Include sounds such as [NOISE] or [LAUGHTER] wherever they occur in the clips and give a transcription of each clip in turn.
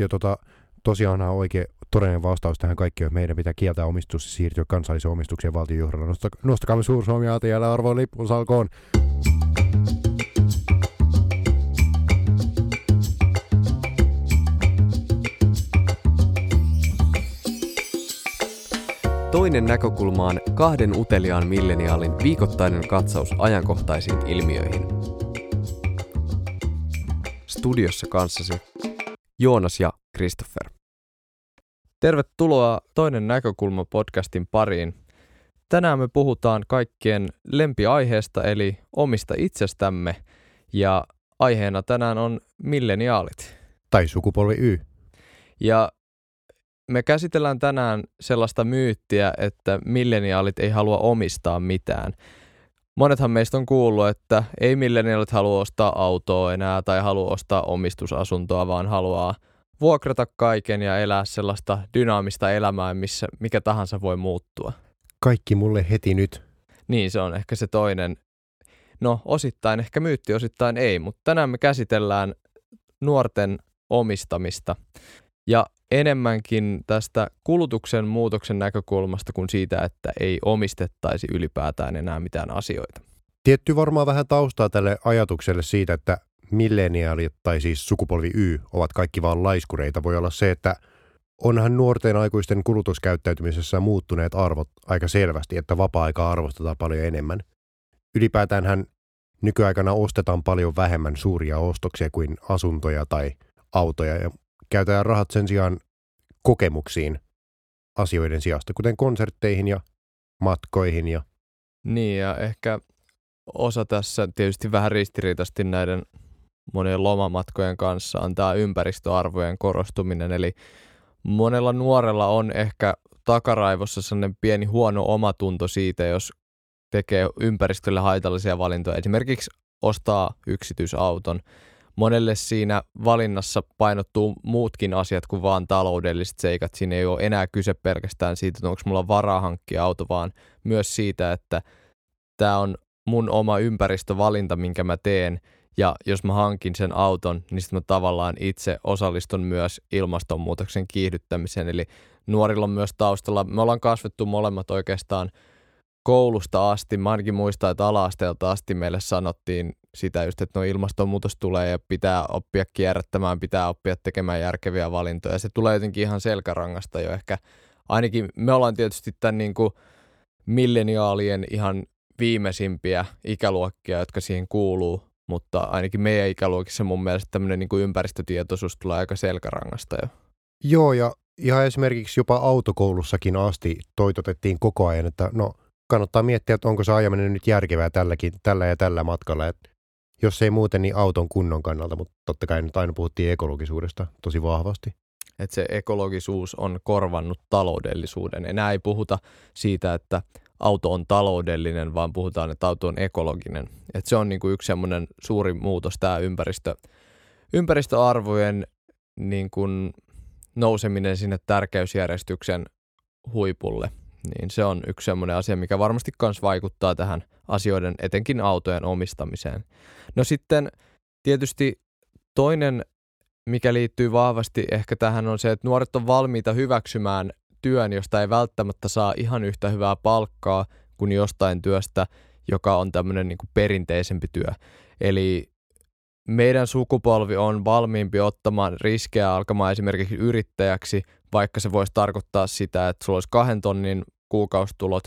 Ja tota, tosiaan oikein todellinen vastaus tähän kaikkeen, että meidän pitää kieltää omistus ja siirtyä kansallisen omistukseen valtionjohdolla. Nostak- nostakaamme Suur-Suomi ATL arvoon lippuun salkoon. Toinen näkökulma on kahden uteliaan milleniaalin viikoittainen katsaus ajankohtaisiin ilmiöihin. Studiossa kanssasi Joonas ja Christopher. Tervetuloa Toinen näkökulma podcastin pariin. Tänään me puhutaan kaikkien lempiaiheesta eli omista itsestämme ja aiheena tänään on milleniaalit. Tai sukupolvi Y. Ja me käsitellään tänään sellaista myyttiä, että milleniaalit ei halua omistaa mitään. Monethan meistä on kuullut, että ei milleniaalit halua ostaa autoa enää tai halua ostaa omistusasuntoa, vaan haluaa vuokrata kaiken ja elää sellaista dynaamista elämää, missä mikä tahansa voi muuttua. Kaikki mulle heti nyt. Niin, se on ehkä se toinen. No, osittain ehkä myytti, osittain ei, mutta tänään me käsitellään nuorten omistamista. Ja enemmänkin tästä kulutuksen muutoksen näkökulmasta kuin siitä, että ei omistettaisi ylipäätään enää mitään asioita. Tietty varmaan vähän taustaa tälle ajatukselle siitä, että milleniaalit tai siis sukupolvi Y ovat kaikki vaan laiskureita. Voi olla se, että onhan nuorten aikuisten kulutuskäyttäytymisessä muuttuneet arvot aika selvästi, että vapaa-aikaa arvostetaan paljon enemmän. Ylipäätään hän nykyaikana ostetaan paljon vähemmän suuria ostoksia kuin asuntoja tai autoja ja käytetään rahat sen sijaan kokemuksiin asioiden sijasta, kuten konsertteihin ja matkoihin. Ja... Niin ja ehkä osa tässä tietysti vähän ristiriitaisesti näiden monien lomamatkojen kanssa on tämä ympäristöarvojen korostuminen. Eli monella nuorella on ehkä takaraivossa sellainen pieni huono omatunto siitä, jos tekee ympäristölle haitallisia valintoja. Esimerkiksi ostaa yksityisauton monelle siinä valinnassa painottuu muutkin asiat kuin vaan taloudelliset seikat. Siinä ei ole enää kyse pelkästään siitä, että onko mulla varaa hankkia auto, vaan myös siitä, että tämä on mun oma ympäristövalinta, minkä mä teen. Ja jos mä hankin sen auton, niin sitten mä tavallaan itse osallistun myös ilmastonmuutoksen kiihdyttämiseen. Eli nuorilla on myös taustalla, me ollaan kasvettu molemmat oikeastaan koulusta asti, mä ainakin muistan, että ala-asteelta asti meille sanottiin sitä just, että no ilmastonmuutos tulee ja pitää oppia kierrättämään, pitää oppia tekemään järkeviä valintoja. Se tulee jotenkin ihan selkärangasta jo ehkä. Ainakin me ollaan tietysti tämän niin kuin milleniaalien ihan viimeisimpiä ikäluokkia, jotka siihen kuuluu, mutta ainakin meidän ikäluokissa mun mielestä tämmöinen niin kuin ympäristötietoisuus tulee aika selkärangasta jo. Joo, ja ihan esimerkiksi jopa autokoulussakin asti toitotettiin koko ajan, että no kannattaa miettiä, että onko se ajaminen nyt järkevää tälläkin, tällä ja tällä matkalla. Et jos ei muuten, niin auton kunnon kannalta, mutta totta kai nyt aina puhuttiin ekologisuudesta tosi vahvasti. Että se ekologisuus on korvannut taloudellisuuden. Enää ei puhuta siitä, että auto on taloudellinen, vaan puhutaan, että auto on ekologinen. Et se on niinku yksi semmoinen suuri muutos, tämä ympäristö, ympäristöarvojen niin kun nouseminen sinne tärkeysjärjestyksen huipulle. Niin se on yksi semmoinen asia, mikä varmasti myös vaikuttaa tähän asioiden, etenkin autojen omistamiseen. No sitten tietysti toinen, mikä liittyy vahvasti ehkä tähän on se, että nuoret on valmiita hyväksymään työn, josta ei välttämättä saa ihan yhtä hyvää palkkaa kuin jostain työstä, joka on tämmöinen niin kuin perinteisempi työ. Eli meidän sukupolvi on valmiimpi ottamaan riskejä alkamaan esimerkiksi yrittäjäksi, vaikka se voisi tarkoittaa sitä, että sulla olisi kahden tonnin kuukaustulot,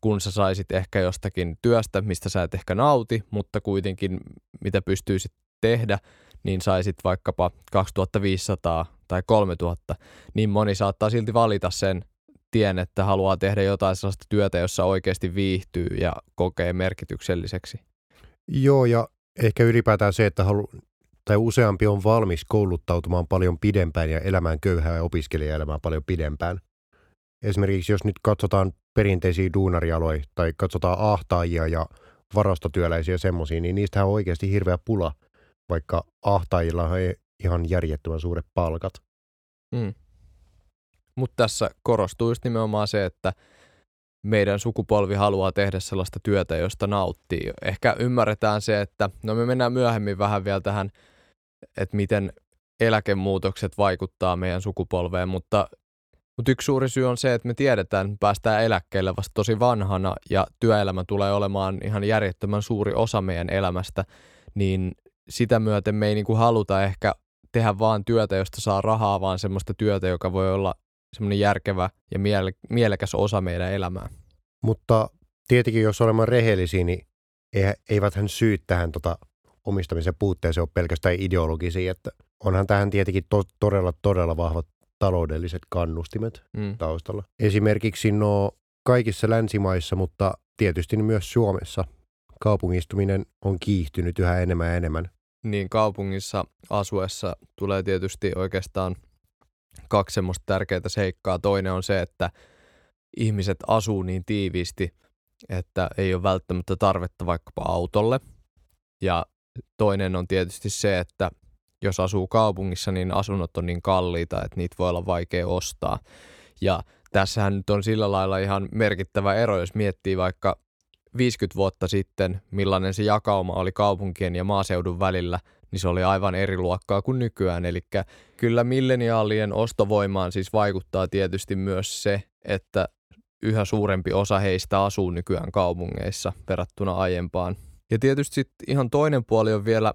kun sä saisit ehkä jostakin työstä, mistä sä et ehkä nauti, mutta kuitenkin mitä pystyisit tehdä, niin saisit vaikkapa 2500 tai 3000, niin moni saattaa silti valita sen tien, että haluaa tehdä jotain sellaista työtä, jossa oikeasti viihtyy ja kokee merkitykselliseksi. Joo, ja ehkä ylipäätään se, että halu, tai useampi on valmis kouluttautumaan paljon pidempään ja elämään köyhää ja opiskelijaelämää paljon pidempään. Esimerkiksi jos nyt katsotaan perinteisiä duunarialoja tai katsotaan ahtaajia ja varastotyöläisiä semmoisia, niin niistähän on oikeasti hirveä pula, vaikka ahtaajilla on ihan järjettömän suuret palkat. Mm. Mutta tässä korostuu just nimenomaan se, että meidän sukupolvi haluaa tehdä sellaista työtä, josta nauttii. Ehkä ymmärretään se, että no me mennään myöhemmin vähän vielä tähän, että miten eläkemuutokset vaikuttaa meidän sukupolveen, mutta, mutta yksi suuri syy on se, että me tiedetään, että päästään eläkkeelle vasta tosi vanhana ja työelämä tulee olemaan ihan järjettömän suuri osa meidän elämästä, niin sitä myöten me ei niin kuin haluta ehkä tehdä vaan työtä, josta saa rahaa, vaan semmoista työtä, joka voi olla semmoinen järkevä ja miele- mielekäs osa meidän elämää. Mutta tietenkin, jos olemme rehellisiä, niin eiväthän syyt tähän tota omistamisen puutteeseen ole pelkästään ideologisia, että onhan tähän tietenkin to- todella, todella vahvat taloudelliset kannustimet mm. taustalla. Esimerkiksi no kaikissa länsimaissa, mutta tietysti myös Suomessa kaupungistuminen on kiihtynyt yhä enemmän ja enemmän. Niin kaupungissa asuessa tulee tietysti oikeastaan kaksi semmoista tärkeää seikkaa. Toinen on se, että ihmiset asuu niin tiiviisti, että ei ole välttämättä tarvetta vaikkapa autolle. Ja toinen on tietysti se, että jos asuu kaupungissa, niin asunnot on niin kalliita, että niitä voi olla vaikea ostaa. Ja tässähän nyt on sillä lailla ihan merkittävä ero, jos miettii vaikka 50 vuotta sitten, millainen se jakauma oli kaupunkien ja maaseudun välillä, niin se oli aivan eri luokkaa kuin nykyään. Eli kyllä milleniaalien ostovoimaan siis vaikuttaa tietysti myös se, että yhä suurempi osa heistä asuu nykyään kaupungeissa verrattuna aiempaan. Ja tietysti sit ihan toinen puoli on vielä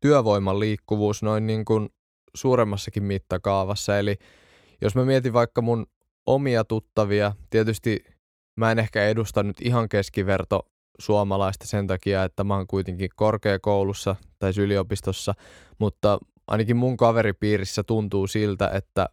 työvoiman liikkuvuus noin niin kuin suuremmassakin mittakaavassa. Eli jos mä mietin vaikka mun omia tuttavia, tietysti mä en ehkä edusta nyt ihan keskiverto suomalaista sen takia, että mä oon kuitenkin korkeakoulussa tai yliopistossa, mutta ainakin mun kaveripiirissä tuntuu siltä, että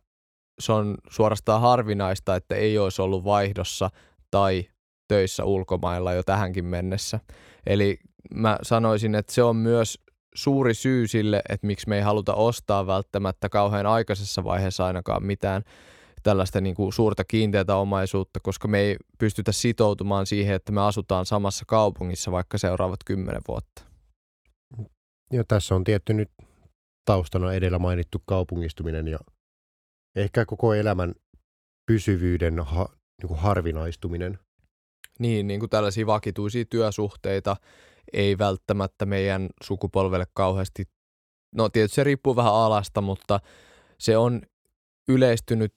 se on suorastaan harvinaista, että ei olisi ollut vaihdossa tai töissä ulkomailla jo tähänkin mennessä. Eli mä sanoisin, että se on myös suuri syy sille, että miksi me ei haluta ostaa välttämättä kauhean aikaisessa vaiheessa ainakaan mitään tällaista niin kuin suurta kiinteätä omaisuutta, koska me ei pystytä sitoutumaan siihen, että me asutaan samassa kaupungissa vaikka seuraavat kymmenen vuotta. Ja tässä on tietty nyt taustana edellä mainittu kaupungistuminen ja ehkä koko elämän pysyvyyden ha, niin kuin harvinaistuminen. Niin, niin kuin tällaisia vakituisia työsuhteita ei välttämättä meidän sukupolvelle kauheasti, no tietysti se riippuu vähän alasta, mutta se on yleistynyt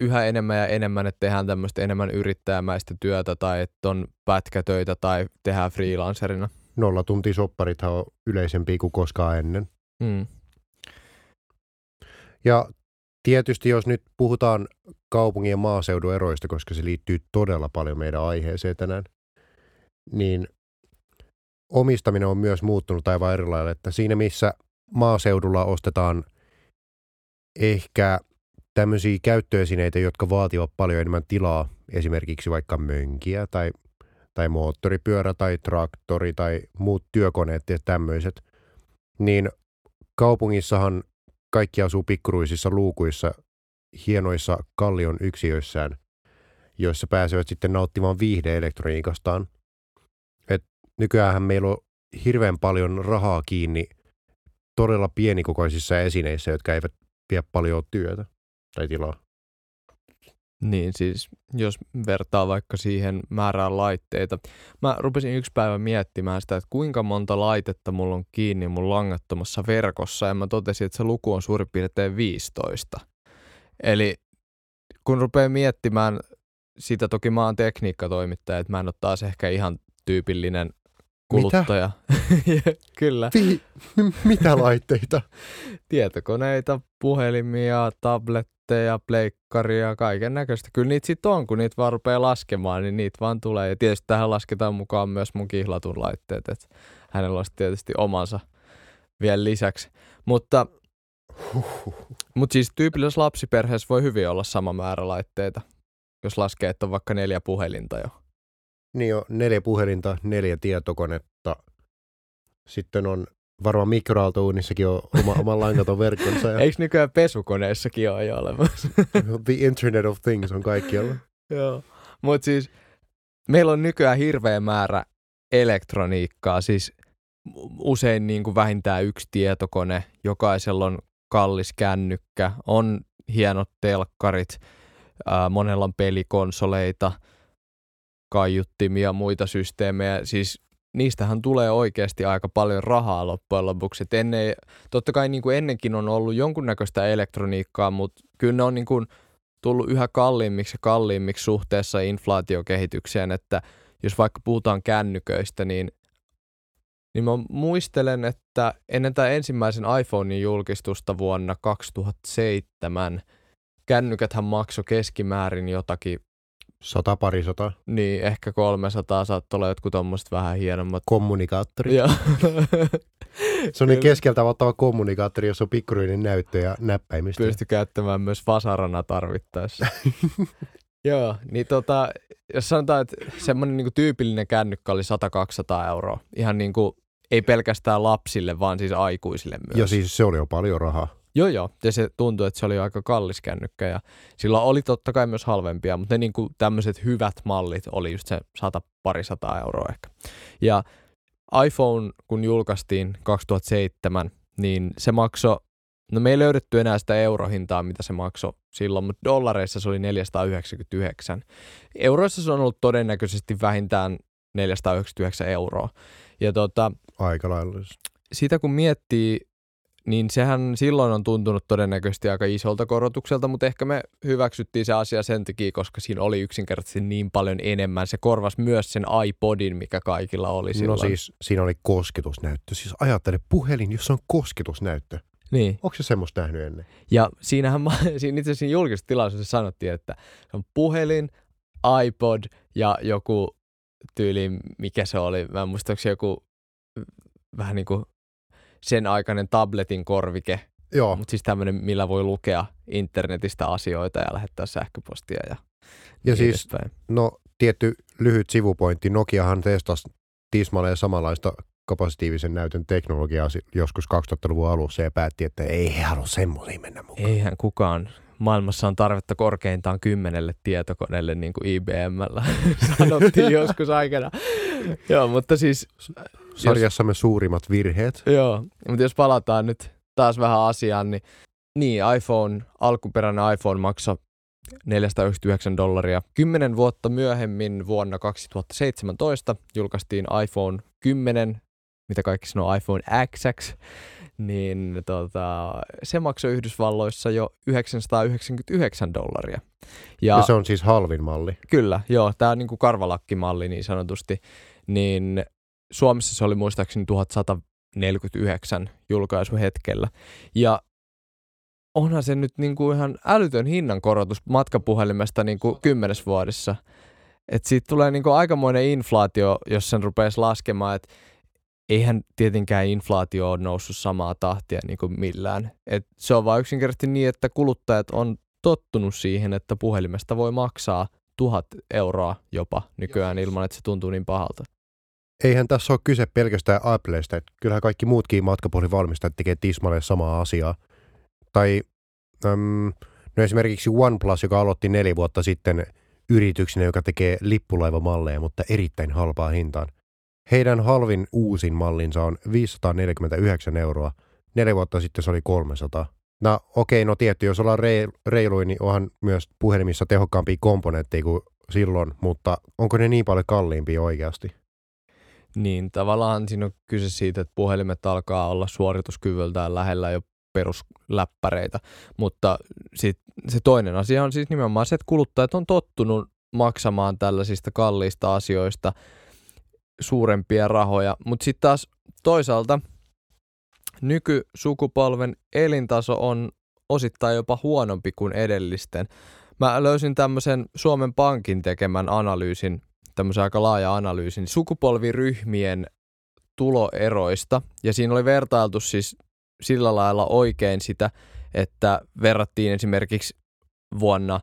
yhä enemmän ja enemmän, että tehdään tämmöistä enemmän yrittäjämäistä työtä tai että on pätkätöitä tai tehdään freelancerina. Nolla tunti sopparithan on yleisempi kuin koskaan ennen. Mm. Ja tietysti jos nyt puhutaan kaupungin ja maaseudun eroista, koska se liittyy todella paljon meidän aiheeseen tänään, niin omistaminen on myös muuttunut aivan erilailla, että siinä missä maaseudulla ostetaan ehkä tämmöisiä käyttöesineitä, jotka vaativat paljon enemmän tilaa, esimerkiksi vaikka mönkiä tai, tai moottoripyörä tai traktori tai muut työkoneet ja tämmöiset, niin kaupungissahan kaikki asuu pikkuruisissa luukuissa hienoissa kallion yksiöissään, joissa pääsevät sitten nauttimaan viihdeelektroniikastaan. Et nykyään meillä on hirveän paljon rahaa kiinni todella pienikokoisissa esineissä, jotka eivät vie paljon työtä tai tilaa. Niin siis, jos vertaa vaikka siihen määrään laitteita. Mä rupesin yksi päivä miettimään sitä, että kuinka monta laitetta mulla on kiinni mun langattomassa verkossa, ja mä totesin, että se luku on suurin piirtein 15. Eli kun rupeaa miettimään sitä, toki mä oon tekniikkatoimittaja, että mä en ole taas ehkä ihan tyypillinen kuluttaja. Mitä? [LAUGHS] Kyllä. Vi- mitä laitteita? Tietokoneita, puhelimia, tabletteja, pleikkaria, kaiken näköistä. Kyllä niitä sitten on, kun niitä vaan rupeaa laskemaan, niin niitä vaan tulee. Ja tietysti tähän lasketaan mukaan myös mun kihlatun laitteet, että hänellä olisi tietysti omansa vielä lisäksi. Mutta, mutta siis tyypillisessä lapsiperheessä voi hyvin olla sama määrä laitteita, jos laskee, että on vaikka neljä puhelinta jo. Niin on neljä puhelinta, neljä tietokonetta. Sitten on varmaan mikroaaltouunissakin on oma, oma langaton verkkonsa. Ja... Eikö nykyään pesukoneessakin ole jo olemassa? [LAUGHS] The Internet of Things on kaikkialla. Joo, mutta siis meillä on nykyään hirveä määrä elektroniikkaa, siis usein niin kuin vähintään yksi tietokone, jokaisella on kallis kännykkä, on hienot telkkarit, ää, monella on pelikonsoleita – kaiuttimia ja muita systeemejä. Siis niistähän tulee oikeasti aika paljon rahaa loppujen lopuksi. Et ennen, totta kai niin kuin ennenkin on ollut jonkunnäköistä elektroniikkaa, mutta kyllä ne on niin kuin tullut yhä kalliimmiksi ja kalliimmiksi suhteessa inflaatiokehitykseen, että jos vaikka puhutaan kännyköistä, niin niin mä muistelen, että ennen tämän ensimmäisen iPhonein julkistusta vuonna 2007 kännykäthän maksoi keskimäärin jotakin Sata pari sata. niin ehkä 300 saattoi olla jotkut tommoset vähän hienommat. Kommunikaattori. Joo. [LAUGHS] Se on niin keskeltä ottava kommunikaattori, jossa on pikkuruinen näyttö ja näppäimistö. Pysty käyttämään myös vasarana tarvittaessa. [LAUGHS] Joo, niin tota, jos sanotaan, että semmoinen niinku tyypillinen kännykkä oli 100-200 euroa. Ihan niinku, ei pelkästään lapsille, vaan siis aikuisille myös. Ja siis se oli jo paljon rahaa. Joo, joo. Ja se tuntui, että se oli aika kallis kännykkä. Ja sillä oli totta kai myös halvempia, mutta ne niinku tämmöiset hyvät mallit oli just se 100 parisataa euroa ehkä. Ja iPhone, kun julkaistiin 2007, niin se maksoi, no me ei löydetty enää sitä eurohintaa, mitä se maksoi silloin, mutta dollareissa se oli 499. Euroissa se on ollut todennäköisesti vähintään 499 euroa. Ja tota, Aika lailla. sitä kun miettii, niin sehän silloin on tuntunut todennäköisesti aika isolta korotukselta, mutta ehkä me hyväksyttiin se asia sen takia, koska siinä oli yksinkertaisesti niin paljon enemmän. Se korvasi myös sen iPodin, mikä kaikilla oli silloin. No siis siinä oli kosketusnäyttö. Siis ajattele puhelin, jossa on kosketusnäyttö. Niin. Onko se semmoista nähnyt ennen? Ja siinähän ma- [LAUGHS] siinä itse asiassa julkisessa tilaisuudessa sanottiin, että se on puhelin, iPod ja joku tyyli, mikä se oli, mä en muista, onko se joku vähän niin kuin sen aikainen tabletin korvike, Joo. mutta siis tämmöinen, millä voi lukea internetistä asioita ja lähettää sähköpostia ja, Ja niin siis edespäin. No tietty lyhyt sivupointti. Nokiahan testasi tismalleen samanlaista kapasitiivisen näytön teknologiaa joskus 2000-luvun alussa ja päätti, että ei he halua semmoisiin mennä mukaan. Eihän kukaan maailmassa on tarvetta korkeintaan kymmenelle tietokoneelle niin kuin IBMllä [LAUGHS] sanottiin joskus aikana. [LAUGHS] Joo, mutta siis Sarjassamme suurimmat virheet. Joo, mutta jos palataan nyt taas vähän asiaan, niin, niin iPhone, alkuperäinen iPhone maksoi 499 dollaria. Kymmenen vuotta myöhemmin vuonna 2017 julkaistiin iPhone 10, mitä kaikki sanoo iPhone XX, niin tota, se maksoi Yhdysvalloissa jo 999 dollaria. Ja, ja se on siis halvin malli. Kyllä, joo. Tämä on niinku karvalakkimalli niin sanotusti. Niin Suomessa se oli muistaakseni 1149 julkaisuhetkellä. Ja onhan se nyt niinku ihan älytön hinnankorotus matkapuhelimesta niinku kymmenes vuodessa. Et siitä tulee niinku aikamoinen inflaatio, jos sen rupeaisi laskemaan, että eihän tietenkään inflaatio ole noussut samaa tahtia niin kuin millään. Et se on vain yksinkertaisesti niin, että kuluttajat on tottunut siihen, että puhelimesta voi maksaa tuhat euroa jopa nykyään ilman, että se tuntuu niin pahalta. Eihän tässä ole kyse pelkästään Applesta. Kyllähän kaikki muutkin matkapuhelinvalmistajat tekee tismalleen samaa asiaa. Tai äm, no esimerkiksi OnePlus, joka aloitti neljä vuotta sitten yrityksenä, joka tekee lippulaivamalleja, mutta erittäin halpaa hintaan. Heidän halvin uusin mallinsa on 549 euroa. Neljä vuotta sitten se oli 300. No okei, no tietty, jos ollaan rei- reiluin, niin onhan myös puhelimissa tehokkaampia komponentteja kuin silloin, mutta onko ne niin paljon kalliimpia oikeasti? Niin tavallaan siinä on kyse siitä, että puhelimet alkaa olla suorituskyvyltään lähellä jo perusläppäreitä, mutta sit se toinen asia on siis nimenomaan se, että kuluttajat on tottunut maksamaan tällaisista kalliista asioista suurempia rahoja, mutta sitten taas toisaalta nykysukupolven elintaso on osittain jopa huonompi kuin edellisten. Mä löysin tämmöisen Suomen Pankin tekemän analyysin, tämmöisen aika laaja analyysin sukupolviryhmien tuloeroista. Ja siinä oli vertailtu siis sillä lailla oikein sitä, että verrattiin esimerkiksi vuonna,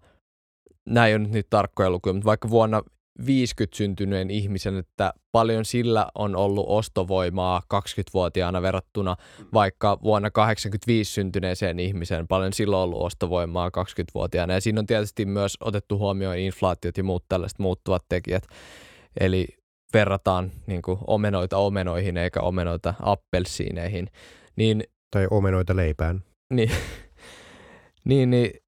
nämä ei ole nyt niitä tarkkoja lukuja, mutta vaikka vuonna 50 syntyneen ihmisen, että paljon sillä on ollut ostovoimaa 20-vuotiaana verrattuna vaikka vuonna 85 syntyneeseen ihmiseen, paljon silloin on ollut ostovoimaa 20-vuotiaana. Ja siinä on tietysti myös otettu huomioon inflaatiot ja muut tällaiset muuttuvat tekijät. Eli verrataan niin kuin omenoita omenoihin eikä omenoita appelsiineihin. Niin Tai omenoita leipään. niin, niin, niin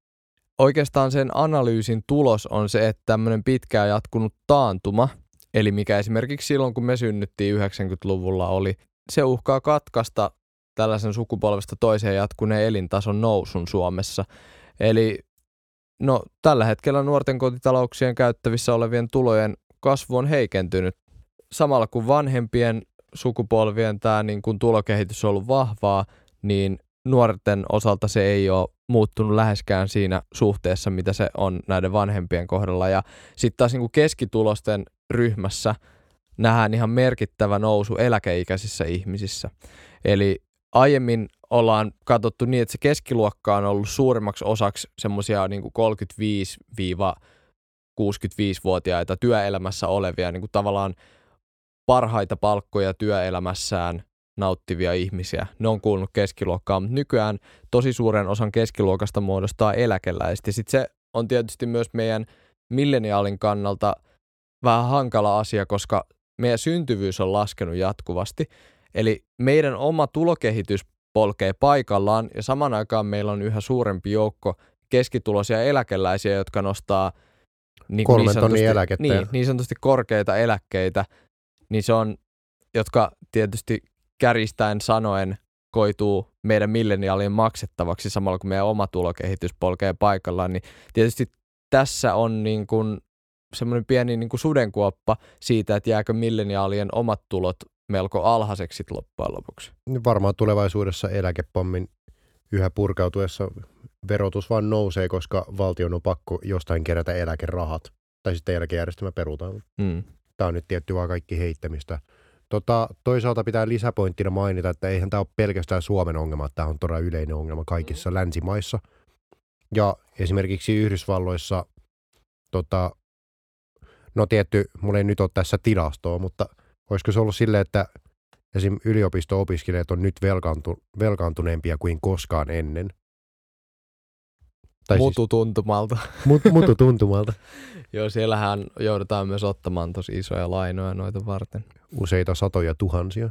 oikeastaan sen analyysin tulos on se, että tämmöinen pitkään jatkunut taantuma eli mikä esimerkiksi silloin, kun me synnyttiin 90-luvulla oli, se uhkaa katkaista tällaisen sukupolvesta toiseen jatkuneen elintason nousun Suomessa. Eli no, tällä hetkellä nuorten kotitalouksien käyttävissä olevien tulojen kasvu on heikentynyt. Samalla kun vanhempien sukupolvien tämä niin kun tulokehitys on ollut vahvaa, niin nuorten osalta se ei ole muuttunut läheskään siinä suhteessa, mitä se on näiden vanhempien kohdalla. Ja sitten taas niin kuin keskitulosten ryhmässä nähdään ihan merkittävä nousu eläkeikäisissä ihmisissä. Eli aiemmin ollaan katsottu niin, että se keskiluokka on ollut suurimmaksi osaksi semmoisia niin 35-65-vuotiaita työelämässä olevia niin kuin tavallaan parhaita palkkoja työelämässään nauttivia ihmisiä. Ne on kuulunut keskiluokkaan, mutta nykyään tosi suuren osan keskiluokasta muodostaa eläkeläiset. Ja sitten se on tietysti myös meidän milleniaalin kannalta vähän hankala asia, koska meidän syntyvyys on laskenut jatkuvasti. Eli meidän oma tulokehitys polkee paikallaan ja saman aikaan meillä on yhä suurempi joukko keskituloisia eläkeläisiä, jotka nostaa niin, niin, sanotusti, niin, niin sanotusti korkeita eläkkeitä, niin se on, jotka tietysti kärjistäen sanoen koituu meidän milleniaalien maksettavaksi samalla kun meidän oma tulokehitys polkee paikallaan, niin tietysti tässä on niin kuin semmoinen pieni niin kuin sudenkuoppa siitä, että jääkö milleniaalien omat tulot melko alhaiseksi loppujen lopuksi. Niin varmaan tulevaisuudessa eläkepommin yhä purkautuessa verotus vaan nousee, koska valtion on pakko jostain kerätä eläkerahat. Tai sitten eläkejärjestelmä perutaan. Mm. Tämä on nyt tietty vaan kaikki heittämistä. Tota, toisaalta pitää lisäpointtina mainita, että eihän tämä ole pelkästään Suomen ongelma, tämä on todella yleinen ongelma kaikissa mm. länsimaissa. Ja esimerkiksi Yhdysvalloissa, tota, no tietty, mulla ei nyt ole tässä tilastoa, mutta olisiko se ollut silleen, että esim. yliopisto-opiskelijat on nyt velkaantu, velkaantuneempia kuin koskaan ennen. Tai mutu siis, tuntumalta. Mut, mutu tuntumalta. [LAUGHS] Joo, siellähän joudutaan myös ottamaan tosi isoja lainoja noita varten. Useita satoja tuhansia.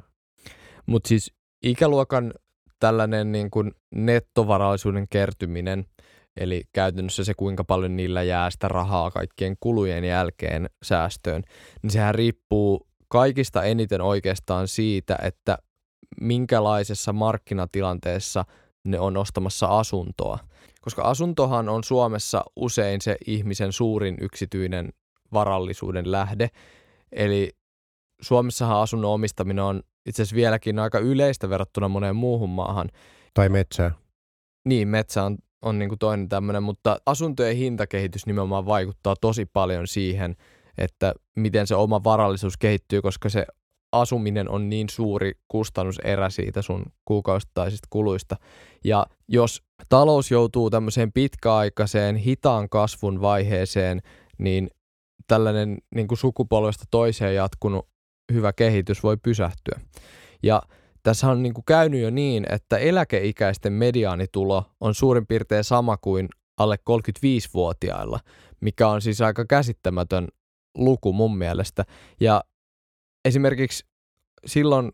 Mutta siis ikäluokan tällainen niin kuin nettovarallisuuden kertyminen, eli käytännössä se kuinka paljon niillä jää sitä rahaa kaikkien kulujen jälkeen säästöön, niin sehän riippuu kaikista eniten oikeastaan siitä, että minkälaisessa markkinatilanteessa ne on ostamassa asuntoa – koska asuntohan on Suomessa usein se ihmisen suurin yksityinen varallisuuden lähde. Eli Suomessahan asunnon omistaminen on itse asiassa vieläkin aika yleistä verrattuna moneen muuhun maahan. Tai metsää. Niin, metsä on, on niin kuin toinen tämmöinen, mutta asuntojen hintakehitys nimenomaan vaikuttaa tosi paljon siihen, että miten se oma varallisuus kehittyy, koska se asuminen on niin suuri kustannuserä siitä sun kuukausittaisista kuluista. Ja jos talous joutuu tämmöiseen pitkäaikaiseen hitaan kasvun vaiheeseen, niin tällainen niin kuin sukupolvesta toiseen jatkunut hyvä kehitys voi pysähtyä. Ja tässä on niin kuin käynyt jo niin, että eläkeikäisten mediaanitulo on suurin piirtein sama kuin alle 35-vuotiailla, mikä on siis aika käsittämätön luku mun mielestä. Ja esimerkiksi silloin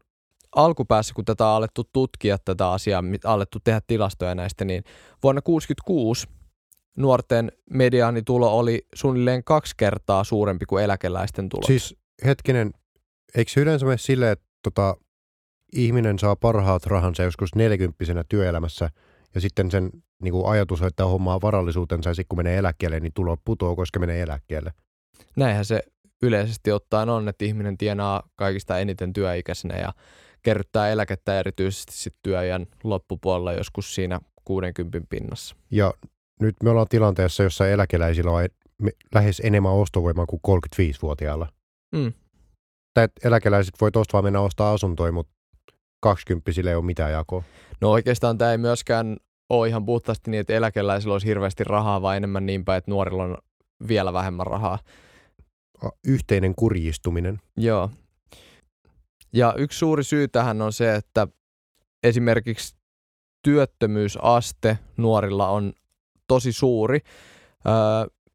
alkupäässä, kun tätä on alettu tutkia tätä asiaa, alettu tehdä tilastoja näistä, niin vuonna 1966 nuorten mediaanitulo oli suunnilleen kaksi kertaa suurempi kuin eläkeläisten tulo. Siis hetkinen, eikö se yleensä mene silleen, että tota, ihminen saa parhaat rahansa joskus nelikymppisenä työelämässä ja sitten sen niin kuin ajatus että hommaa varallisuutensa ja sitten kun menee eläkkeelle, niin tulo putoo, koska menee eläkkeelle. Näinhän se yleisesti ottaen on, että ihminen tienaa kaikista eniten työikäisenä ja kerryttää eläkettä erityisesti sit työajan loppupuolella joskus siinä 60 pinnassa. Ja nyt me ollaan tilanteessa, jossa eläkeläisillä on lähes enemmän ostovoimaa kuin 35-vuotiailla. Mm. Tai eläkeläiset voi tuosta vaan mennä ostaa asuntoja, mutta 20 ei ole mitään jakoa. No oikeastaan tämä ei myöskään ole ihan puhtaasti niin, että eläkeläisillä olisi hirveästi rahaa, vaan enemmän niin päin, että nuorilla on vielä vähemmän rahaa yhteinen kurjistuminen. Joo. Ja yksi suuri syy tähän on se, että esimerkiksi työttömyysaste nuorilla on tosi suuri.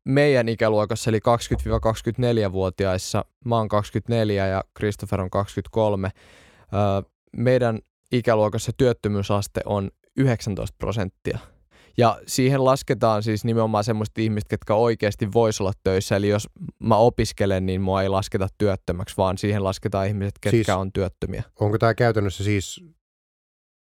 Meidän ikäluokassa, eli 20-24-vuotiaissa, mä oon 24 ja Christopher on 23, meidän ikäluokassa työttömyysaste on 19 prosenttia. Ja siihen lasketaan siis nimenomaan semmoiset ihmiset, ketkä oikeasti vois olla töissä. Eli jos mä opiskelen, niin mua ei lasketa työttömäksi, vaan siihen lasketaan ihmiset, ketkä Siis- on työttömiä. Onko tämä käytännössä siis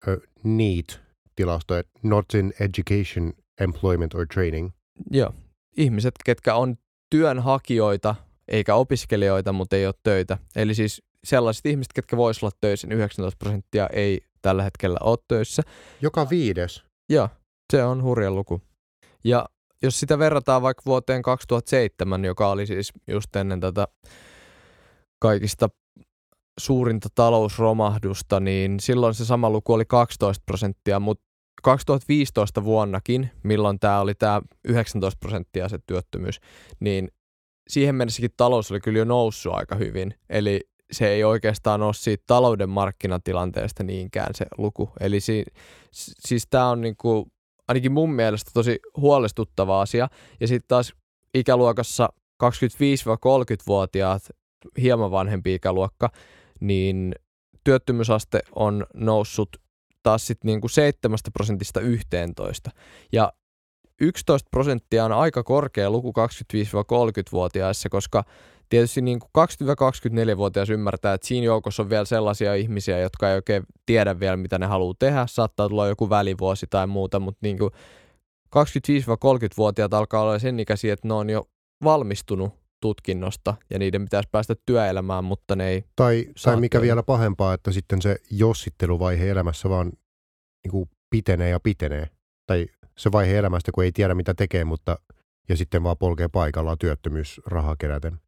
uh, NEET-tilasto, että Not in Education, Employment or Training? Joo. Ihmiset, ketkä on työnhakijoita, eikä opiskelijoita, mutta ei ole töitä. Eli siis sellaiset ihmiset, ketkä vois olla töissä, niin 19 prosenttia ei tällä hetkellä ole töissä. Joka viides. Joo, se on hurja luku. Ja jos sitä verrataan vaikka vuoteen 2007, joka oli siis just ennen tätä kaikista suurinta talousromahdusta, niin silloin se sama luku oli 12 prosenttia, mutta 2015 vuonnakin, milloin tämä oli tämä 19 prosenttia se työttömyys, niin siihen mennessäkin talous oli kyllä jo noussut aika hyvin. Eli se ei oikeastaan ole siitä talouden markkinatilanteesta niinkään se luku. Eli si- siis tämä on niinku, ainakin mun mielestä tosi huolestuttava asia. Ja sitten taas ikäluokassa 25-30-vuotiaat, hieman vanhempi ikäluokka, niin työttömyysaste on noussut taas sitten niinku 7 prosentista 11. Ja 11 prosenttia on aika korkea luku 25-30-vuotiaissa, koska tietysti niin kuin 20-24-vuotias ymmärtää, että siinä joukossa on vielä sellaisia ihmisiä, jotka ei oikein tiedä vielä, mitä ne haluaa tehdä. Saattaa tulla joku välivuosi tai muuta, mutta niin kuin 25-30-vuotiaat alkaa olla sen ikäisiä, että ne on jo valmistunut tutkinnosta ja niiden pitäisi päästä työelämään, mutta ne ei. Tai, tai mikä olla. vielä pahempaa, että sitten se jossitteluvaihe elämässä vaan niin kuin pitenee ja pitenee. Tai se vaihe elämästä, kun ei tiedä mitä tekee, mutta ja sitten vaan polkee paikallaan työttömyysrahaa keräten.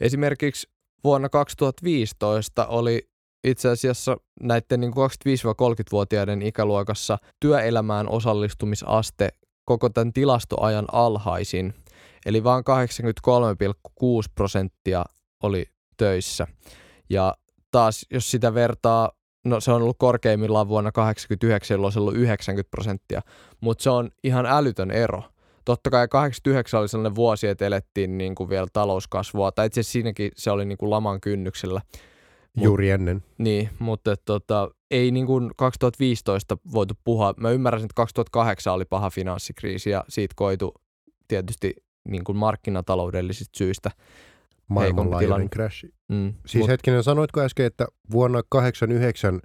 Esimerkiksi vuonna 2015 oli itse asiassa näiden niin 25-30-vuotiaiden ikäluokassa työelämään osallistumisaste koko tämän tilastoajan alhaisin. Eli vain 83,6 prosenttia oli töissä. Ja taas jos sitä vertaa, no se on ollut korkeimmillaan vuonna 89, jolloin se on ollut 90 prosenttia, mutta se on ihan älytön ero. Totta kai 89 oli sellainen vuosi, että elettiin niin kuin vielä talouskasvua, tai itse asiassa siinäkin se oli niin kuin laman kynnyksellä. Mut- Juuri ennen. Niin, mutta tota, ei niin kuin 2015 voitu puhua. Mä ymmärrän, että 2008 oli paha finanssikriisi ja siitä koitu tietysti niin kuin markkinataloudellisista syistä. Maailmanlaajuinen crash. Mm, Siis mut, hetkinen, sanoitko äsken, että vuonna 89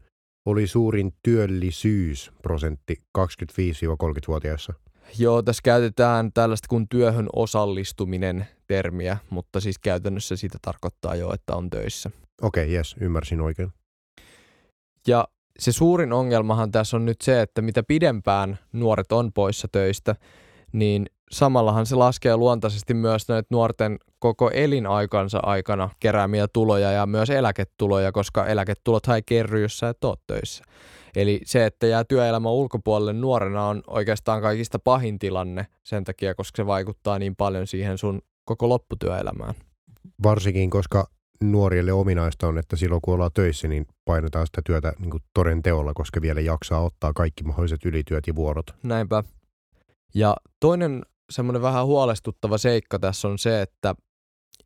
oli suurin työllisyysprosentti 25-30-vuotiaissa? joo, tässä käytetään tällaista kuin työhön osallistuminen termiä, mutta siis käytännössä sitä tarkoittaa jo, että on töissä. Okei, okay, jes, ymmärsin oikein. Ja se suurin ongelmahan tässä on nyt se, että mitä pidempään nuoret on poissa töistä, niin samallahan se laskee luontaisesti myös näitä nuorten koko elinaikansa aikana keräämiä tuloja ja myös eläketuloja, koska eläketulot ei kerry, jos sä et ole töissä. Eli se, että jää työelämän ulkopuolelle nuorena on oikeastaan kaikista pahin tilanne sen takia, koska se vaikuttaa niin paljon siihen sun koko lopputyöelämään. Varsinkin, koska nuorille ominaista on, että silloin kun ollaan töissä, niin painetaan sitä työtä niin kuin toden teolla, koska vielä jaksaa ottaa kaikki mahdolliset ylityöt ja vuorot. Näinpä. Ja toinen semmoinen vähän huolestuttava seikka tässä on se, että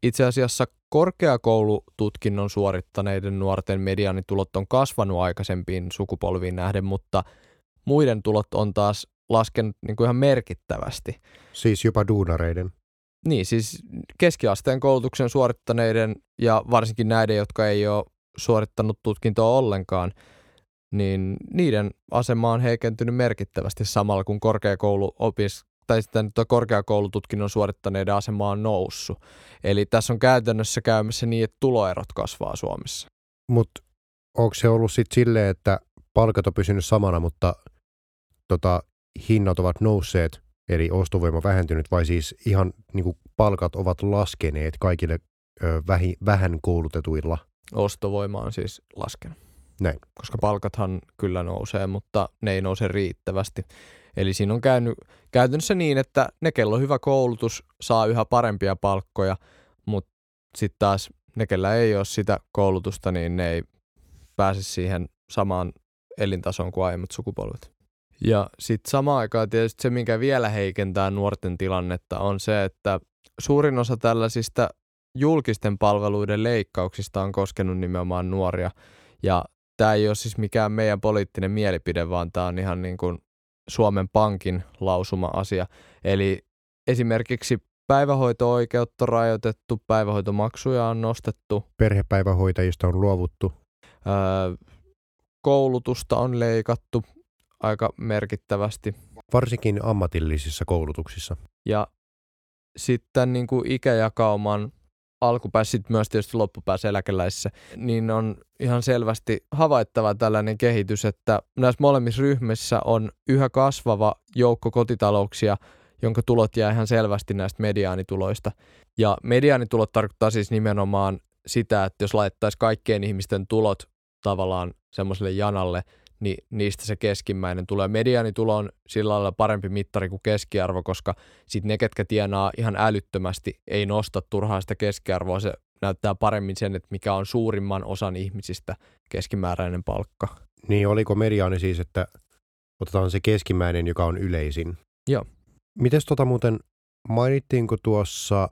itse asiassa korkeakoulututkinnon suorittaneiden nuorten mediaanitulot on kasvanut aikaisempiin sukupolviin nähden, mutta muiden tulot on taas laskenut niin kuin ihan merkittävästi. Siis jopa duunareiden. Niin, siis keskiasteen koulutuksen suorittaneiden ja varsinkin näiden, jotka ei ole suorittanut tutkintoa ollenkaan, niin niiden asema on heikentynyt merkittävästi samalla kun korkeakoulu opis, tai sitten tuo korkeakoulututkinnon suorittaneiden asema on noussut. Eli tässä on käytännössä käymässä niin, että tuloerot kasvaa Suomessa. Mutta onko se ollut sitten silleen, että palkat on pysynyt samana, mutta tota, hinnat ovat nousseet, eli ostovoima vähentynyt, vai siis ihan niin kuin palkat ovat laskeneet kaikille ö, vähi, vähän koulutetuilla? Ostovoima on siis laskenut. Näin. Koska palkathan kyllä nousee, mutta ne ei nouse riittävästi. Eli siinä on käynyt käytännössä niin, että ne, kello on hyvä koulutus, saa yhä parempia palkkoja, mutta sitten taas ne, kellä ei ole sitä koulutusta, niin ne ei pääse siihen samaan elintasoon kuin aiemmat sukupolvet. Ja sitten samaan aikaan tietysti se, mikä vielä heikentää nuorten tilannetta, on se, että suurin osa tällaisista julkisten palveluiden leikkauksista on koskenut nimenomaan nuoria. Ja tämä ei ole siis mikään meidän poliittinen mielipide, vaan tämä on ihan niin kuin Suomen Pankin lausuma-asia. Eli esimerkiksi päivähoito-oikeutta rajoitettu, päivähoitomaksuja on nostettu, Perhepäivähoitajista on luovuttu. öö, koulutusta on leikattu aika merkittävästi. Varsinkin ammatillisissa koulutuksissa. Ja sitten niin kuin ikäjakauman alkupäässä, sitten myös tietysti loppupäässä eläkeläisissä, niin on ihan selvästi havaittava tällainen kehitys, että näissä molemmissa ryhmissä on yhä kasvava joukko kotitalouksia, jonka tulot jää ihan selvästi näistä mediaanituloista. Ja mediaanitulot tarkoittaa siis nimenomaan sitä, että jos laittaisi kaikkien ihmisten tulot tavallaan semmoiselle janalle, niin niistä se keskimmäinen tulee. Mediaanitulo on sillä lailla parempi mittari kuin keskiarvo, koska sitten ne, ketkä tienaa ihan älyttömästi, ei nosta turhaan sitä keskiarvoa. Se näyttää paremmin sen, että mikä on suurimman osan ihmisistä keskimääräinen palkka. Niin oliko mediaani siis, että otetaan se keskimmäinen, joka on yleisin? Joo. Mites tota muuten, mainittiinko tuossa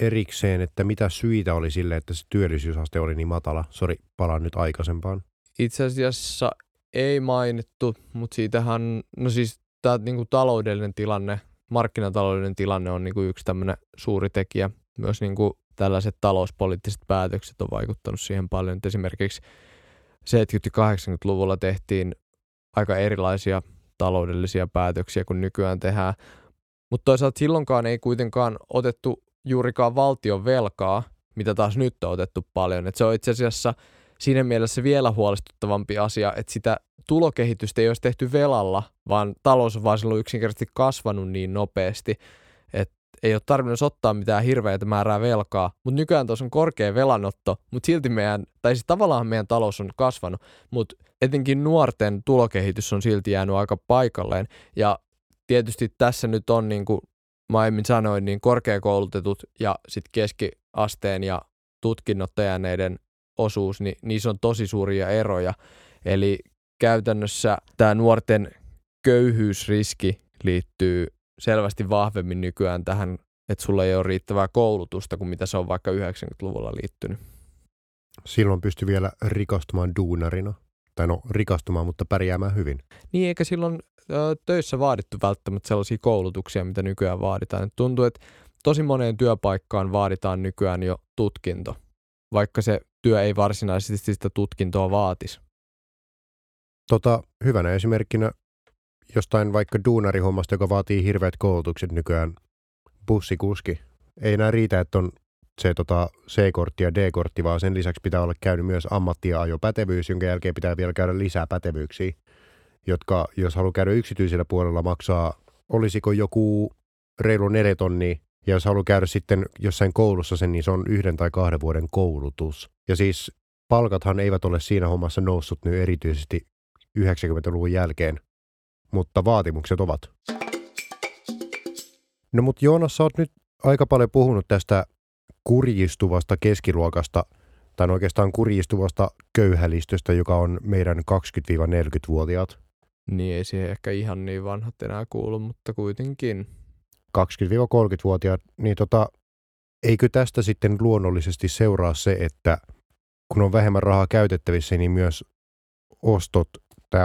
erikseen, että mitä syitä oli sille, että se työllisyysaste oli niin matala? Sori, palaan nyt aikaisempaan. Itse asiassa ei mainittu, mutta siitähän, no siis tämä niinku taloudellinen tilanne, markkinataloudellinen tilanne on niinku yksi tämmöinen suuri tekijä. Myös niinku tällaiset talouspoliittiset päätökset on vaikuttanut siihen paljon. Et esimerkiksi 70- ja 80-luvulla tehtiin aika erilaisia taloudellisia päätöksiä kuin nykyään tehdään. Mutta toisaalta silloinkaan ei kuitenkaan otettu juurikaan valtion velkaa, mitä taas nyt on otettu paljon. Et se on itse asiassa siinä mielessä vielä huolestuttavampi asia, että sitä tulokehitystä ei olisi tehty velalla, vaan talous on vaan silloin yksinkertaisesti kasvanut niin nopeasti, että ei ole tarvinnut ottaa mitään hirveätä määrää velkaa, mutta nykyään tuossa on korkea velanotto, mutta silti meidän, tai siis tavallaan meidän talous on kasvanut, mutta etenkin nuorten tulokehitys on silti jäänyt aika paikalleen, ja tietysti tässä nyt on niin kuin mä aiemmin sanoin, niin korkeakoulutetut ja sitten keskiasteen ja tutkinnot jääneiden osuus, niin niissä on tosi suuria eroja. Eli käytännössä tämä nuorten köyhyysriski liittyy selvästi vahvemmin nykyään tähän, että sulla ei ole riittävää koulutusta kuin mitä se on vaikka 90-luvulla liittynyt. Silloin pystyi vielä rikastumaan duunarina. Tai no, rikastumaan, mutta pärjäämään hyvin. Niin, eikä silloin ö, töissä vaadittu välttämättä sellaisia koulutuksia, mitä nykyään vaaditaan. Et tuntuu, että tosi moneen työpaikkaan vaaditaan nykyään jo tutkinto, vaikka se työ ei varsinaisesti sitä tutkintoa vaatisi. Tota, hyvänä esimerkkinä jostain vaikka duunarihommasta, joka vaatii hirveät koulutukset nykyään, bussikuski. Ei enää riitä, että on se tota, C-kortti ja D-kortti, vaan sen lisäksi pitää olla käynyt myös ammatti- ja ajopätevyys, jonka jälkeen pitää vielä käydä lisää pätevyyksiä, jotka, jos haluaa käydä yksityisellä puolella, maksaa, olisiko joku reilu neljä tonnia, ja jos haluaa käydä sitten jossain koulussa sen, niin se on yhden tai kahden vuoden koulutus. Ja siis palkathan eivät ole siinä hommassa noussut nyt erityisesti 90-luvun jälkeen, mutta vaatimukset ovat. No mutta Joonas, sä oot nyt aika paljon puhunut tästä kurjistuvasta keskiluokasta, tai oikeastaan kurjistuvasta köyhälistöstä, joka on meidän 20-40-vuotiaat. Niin ei siihen ehkä ihan niin vanhat enää kuulu, mutta kuitenkin. 20-30-vuotiaat, niin tota, eikö tästä sitten luonnollisesti seuraa se, että kun on vähemmän rahaa käytettävissä, niin myös ostot tai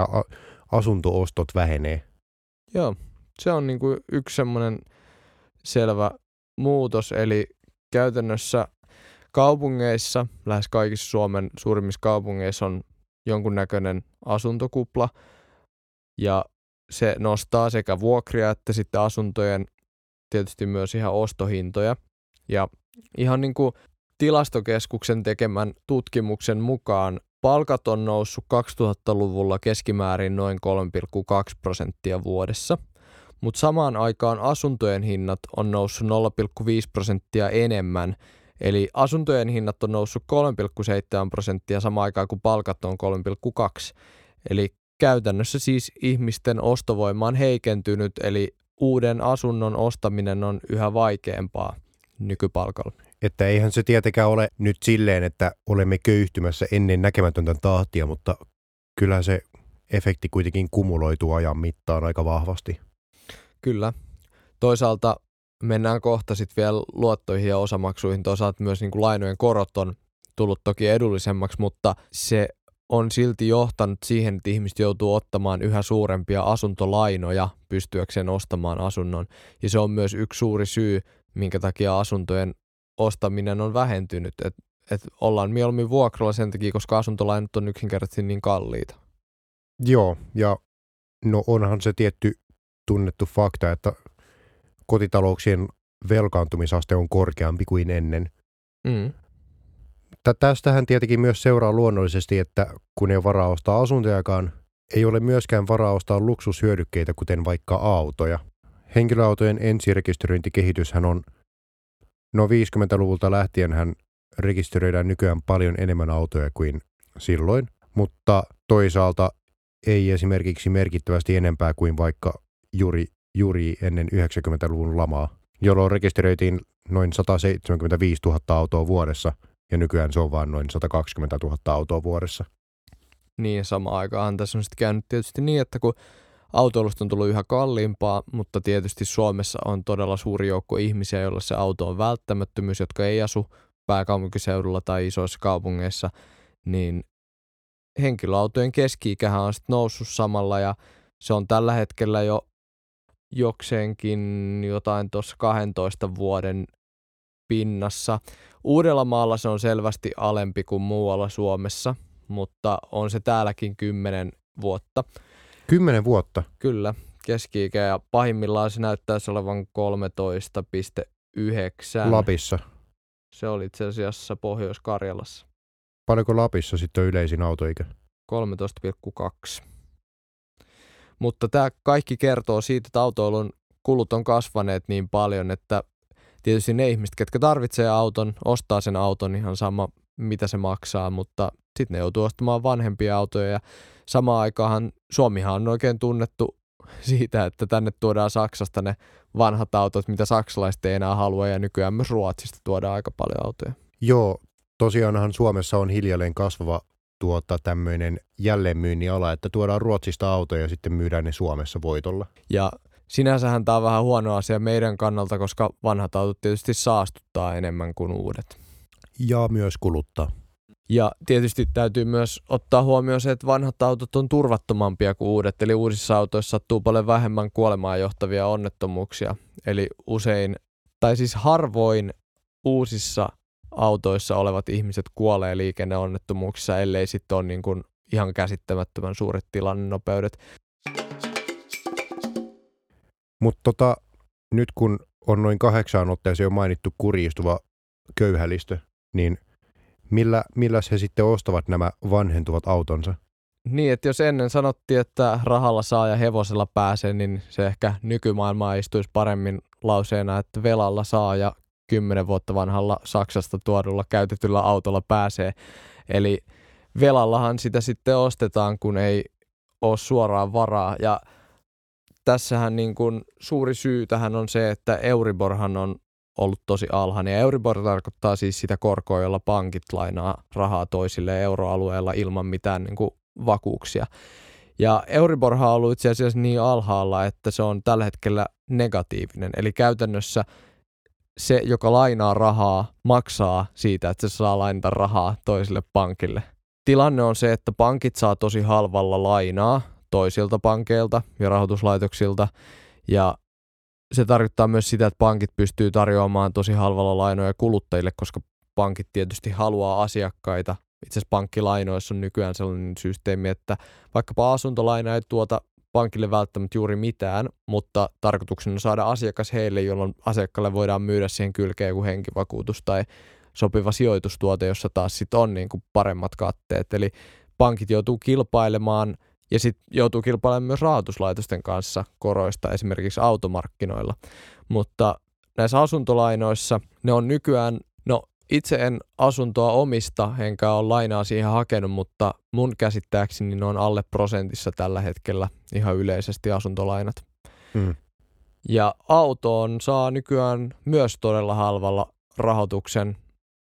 asuntoostot vähenee? Joo, se on niin kuin yksi semmoinen selvä muutos, eli käytännössä kaupungeissa, lähes kaikissa Suomen suurimmissa kaupungeissa on jonkunnäköinen asuntokupla, ja se nostaa sekä vuokria että sitten asuntojen tietysti myös ihan ostohintoja. Ja ihan niin kuin tilastokeskuksen tekemän tutkimuksen mukaan palkat on noussut 2000-luvulla keskimäärin noin 3,2 prosenttia vuodessa, mutta samaan aikaan asuntojen hinnat on noussut 0,5 prosenttia enemmän, eli asuntojen hinnat on noussut 3,7 prosenttia samaan aikaan kuin palkat on 3,2. Eli käytännössä siis ihmisten ostovoima on heikentynyt, eli uuden asunnon ostaminen on yhä vaikeampaa nykypalkalla. Että eihän se tietenkään ole nyt silleen, että olemme köyhtymässä ennen näkemätöntä tahtia, mutta kyllä se efekti kuitenkin kumuloituu ajan mittaan aika vahvasti. Kyllä. Toisaalta mennään kohta sitten vielä luottoihin ja osamaksuihin. Toisaalta myös niin kuin lainojen korot on tullut toki edullisemmaksi, mutta se on silti johtanut siihen, että ihmiset joutuu ottamaan yhä suurempia asuntolainoja pystyäkseen ostamaan asunnon. Ja se on myös yksi suuri syy, minkä takia asuntojen ostaminen on vähentynyt. Et, et ollaan mieluummin vuokralla sen takia, koska asuntolainat on yksinkertaisesti niin kalliita. Joo, ja no onhan se tietty tunnettu fakta, että kotitalouksien velkaantumisaste on korkeampi kuin ennen. Mm. Tästähän tietenkin myös seuraa luonnollisesti, että kun ei ole varaa ostaa asuntojakaan, ei ole myöskään varaa ostaa luksushyödykkeitä, kuten vaikka autoja. Henkilöautojen ensirekisteröintikehityshän on, no 50-luvulta lähtien hän rekisteröidään nykyään paljon enemmän autoja kuin silloin, mutta toisaalta ei esimerkiksi merkittävästi enempää kuin vaikka juuri, juuri ennen 90-luvun lamaa, jolloin rekisteröitiin noin 175 000 autoa vuodessa – ja nykyään se on vain noin 120 000 autoa vuodessa. Niin, sama aikaan tässä on sitten käynyt tietysti niin, että kun autoilusta on tullut yhä kalliimpaa, mutta tietysti Suomessa on todella suuri joukko ihmisiä, joilla se auto on välttämättömyys, jotka ei asu pääkaupunkiseudulla tai isoissa kaupungeissa, niin henkilöautojen keski-ikähän on sitten noussut samalla ja se on tällä hetkellä jo jokseenkin jotain tuossa 12 vuoden pinnassa. Uudellamaalla se on selvästi alempi kuin muualla Suomessa, mutta on se täälläkin kymmenen vuotta. Kymmenen vuotta? Kyllä, keski-ikä ja pahimmillaan se näyttäisi olevan 13,9. Lapissa? Se oli itse asiassa Pohjois-Karjalassa. Paljonko Lapissa sitten on yleisin autoikä? 13,2. Mutta tämä kaikki kertoo siitä, että autoilun kulut on kasvaneet niin paljon, että tietysti ne ihmiset, ketkä tarvitsee auton, ostaa sen auton ihan sama, mitä se maksaa, mutta sitten ne joutuu ostamaan vanhempia autoja ja samaan aikaan Suomihan on oikein tunnettu [LAUGHS] siitä, että tänne tuodaan Saksasta ne vanhat autot, mitä saksalaiset ei enää halua ja nykyään myös Ruotsista tuodaan aika paljon autoja. Joo, tosiaanhan Suomessa on hiljalleen kasvava tuota, tämmöinen jälleenmyynnin ala, että tuodaan Ruotsista autoja ja sitten myydään ne Suomessa voitolla. Ja Sinänsähän tämä on vähän huono asia meidän kannalta, koska vanhat autot tietysti saastuttaa enemmän kuin uudet. Ja myös kuluttaa. Ja tietysti täytyy myös ottaa huomioon se, että vanhat autot on turvattomampia kuin uudet, eli uusissa autoissa sattuu paljon vähemmän kuolemaan johtavia onnettomuuksia. Eli usein, tai siis harvoin uusissa autoissa olevat ihmiset kuolee liikenneonnettomuuksissa, ellei sitten ole niin kuin ihan käsittämättömän suuret tilannenopeudet. Mutta tota, nyt kun on noin kahdeksaan otteeseen jo mainittu kurjistuva köyhälistö, niin millä, millä he sitten ostavat nämä vanhentuvat autonsa? Niin, että jos ennen sanottiin, että rahalla saa ja hevosella pääsee, niin se ehkä nykymaailmaa istuisi paremmin lauseena, että velalla saa ja kymmenen vuotta vanhalla Saksasta tuodulla käytetyllä autolla pääsee. Eli velallahan sitä sitten ostetaan, kun ei ole suoraan varaa. Ja tässähän niin kuin suuri syy tähän on se, että Euriborhan on ollut tosi alhainen. Euribor tarkoittaa siis sitä korkoa, jolla pankit lainaa rahaa toisille euroalueella ilman mitään niin kuin vakuuksia. Ja Euriborhan on ollut itse asiassa niin alhaalla, että se on tällä hetkellä negatiivinen. Eli käytännössä se, joka lainaa rahaa, maksaa siitä, että se saa lainata rahaa toiselle pankille. Tilanne on se, että pankit saa tosi halvalla lainaa, toisilta pankeilta ja rahoituslaitoksilta. Ja se tarkoittaa myös sitä, että pankit pystyy tarjoamaan tosi halvalla lainoja kuluttajille, koska pankit tietysti haluaa asiakkaita. Itse asiassa pankkilainoissa on nykyään sellainen systeemi, että vaikkapa asuntolaina ei tuota pankille välttämättä juuri mitään, mutta tarkoituksena on saada asiakas heille, jolloin asiakkaalle voidaan myydä siihen kylkeen joku henkivakuutus tai sopiva sijoitustuote, jossa taas sit on niin kuin paremmat katteet. Eli pankit joutuu kilpailemaan – ja sitten joutuu kilpailemaan myös rahoituslaitosten kanssa koroista esimerkiksi automarkkinoilla. Mutta näissä asuntolainoissa ne on nykyään, no itse en asuntoa omista, enkä ole lainaa siihen hakenut, mutta mun käsittääkseni ne on alle prosentissa tällä hetkellä ihan yleisesti asuntolainat. Hmm. Ja autoon saa nykyään myös todella halvalla rahoituksen.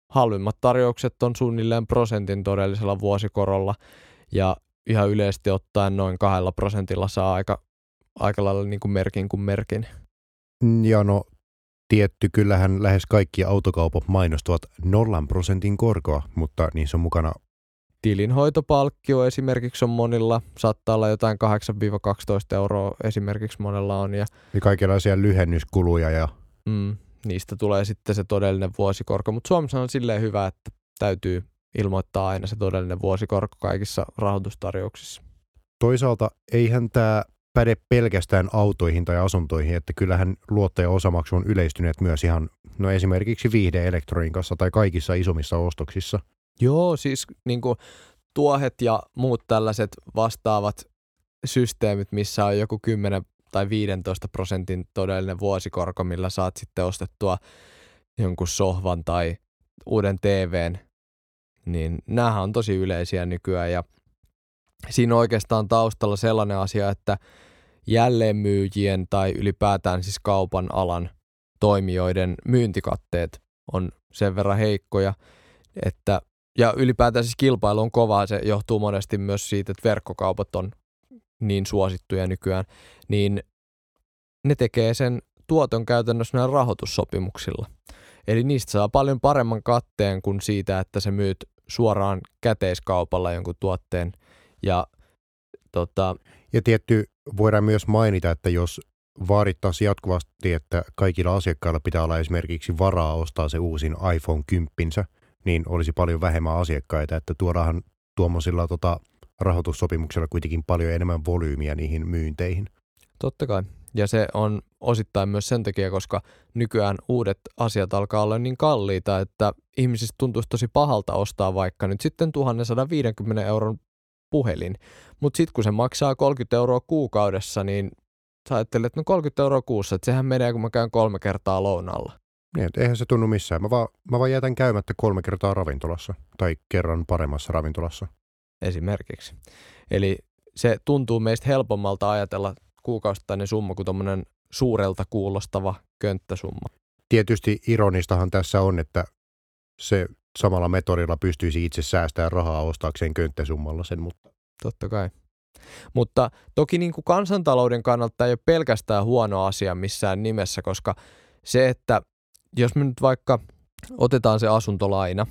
Halvimmat tarjoukset on suunnilleen prosentin todellisella vuosikorolla ja ihan yleisesti ottaen noin kahdella prosentilla saa aika, aika lailla niin kuin merkin kuin merkin. Ja no tietty, kyllähän lähes kaikki autokaupat mainostavat nollan prosentin korkoa, mutta niissä on mukana tilinhoitopalkkio esimerkiksi on monilla, saattaa olla jotain 8-12 euroa esimerkiksi monella on. Ja, ja kaikenlaisia lyhennyskuluja. Ja... Mm, niistä tulee sitten se todellinen vuosikorko, mutta Suomessa on silleen hyvä, että täytyy ilmoittaa aina se todellinen vuosikorko kaikissa rahoitustarjouksissa. Toisaalta eihän tämä päde pelkästään autoihin tai asuntoihin, että kyllähän luottaja osamaksu on yleistyneet myös ihan, no esimerkiksi viihdeelektroniikassa tai kaikissa isommissa ostoksissa. Joo, siis niin kuin tuohet ja muut tällaiset vastaavat systeemit, missä on joku 10 tai 15 prosentin todellinen vuosikorko, millä saat sitten ostettua jonkun sohvan tai uuden TVn, niin nämähän on tosi yleisiä nykyään ja siinä on oikeastaan taustalla sellainen asia, että jälleenmyyjien tai ylipäätään siis kaupan alan toimijoiden myyntikatteet on sen verran heikkoja, että ja ylipäätään siis kilpailu on kovaa, se johtuu monesti myös siitä, että verkkokaupat on niin suosittuja nykyään, niin ne tekee sen tuoton käytännössä näillä rahoitussopimuksilla. Eli niistä saa paljon paremman katteen kuin siitä, että se myyt suoraan käteiskaupalla jonkun tuotteen. Ja, tota... ja tietty voidaan myös mainita, että jos vaadittaisiin jatkuvasti, että kaikilla asiakkailla pitää olla esimerkiksi varaa ostaa se uusin iPhone 10, niin olisi paljon vähemmän asiakkaita, että tuodaan tuommoisilla tota, rahoitussopimuksella kuitenkin paljon enemmän volyymiä niihin myynteihin. Totta kai. Ja se on osittain myös sen takia, koska nykyään uudet asiat alkaa olla niin kalliita, että ihmisistä tuntuisi tosi pahalta ostaa vaikka nyt sitten 1150 euron puhelin. Mutta sitten kun se maksaa 30 euroa kuukaudessa, niin sä ajattelet, että no 30 euroa kuussa, että sehän menee, kun mä käyn kolme kertaa lounalla. Niin, eihän se tunnu missään. Mä vaan, mä vaan jätän käymättä kolme kertaa ravintolassa tai kerran paremmassa ravintolassa. Esimerkiksi. Eli se tuntuu meistä helpommalta ajatella kuukausittainen summa kuin tuommoinen suurelta kuulostava könttäsumma. Tietysti ironistahan tässä on, että se samalla metodilla pystyisi itse säästämään rahaa ostaakseen könttäsummalla sen, mutta... Totta kai. Mutta toki niin kuin kansantalouden kannalta ei ole pelkästään huono asia missään nimessä, koska se, että jos me nyt vaikka otetaan se asuntolaina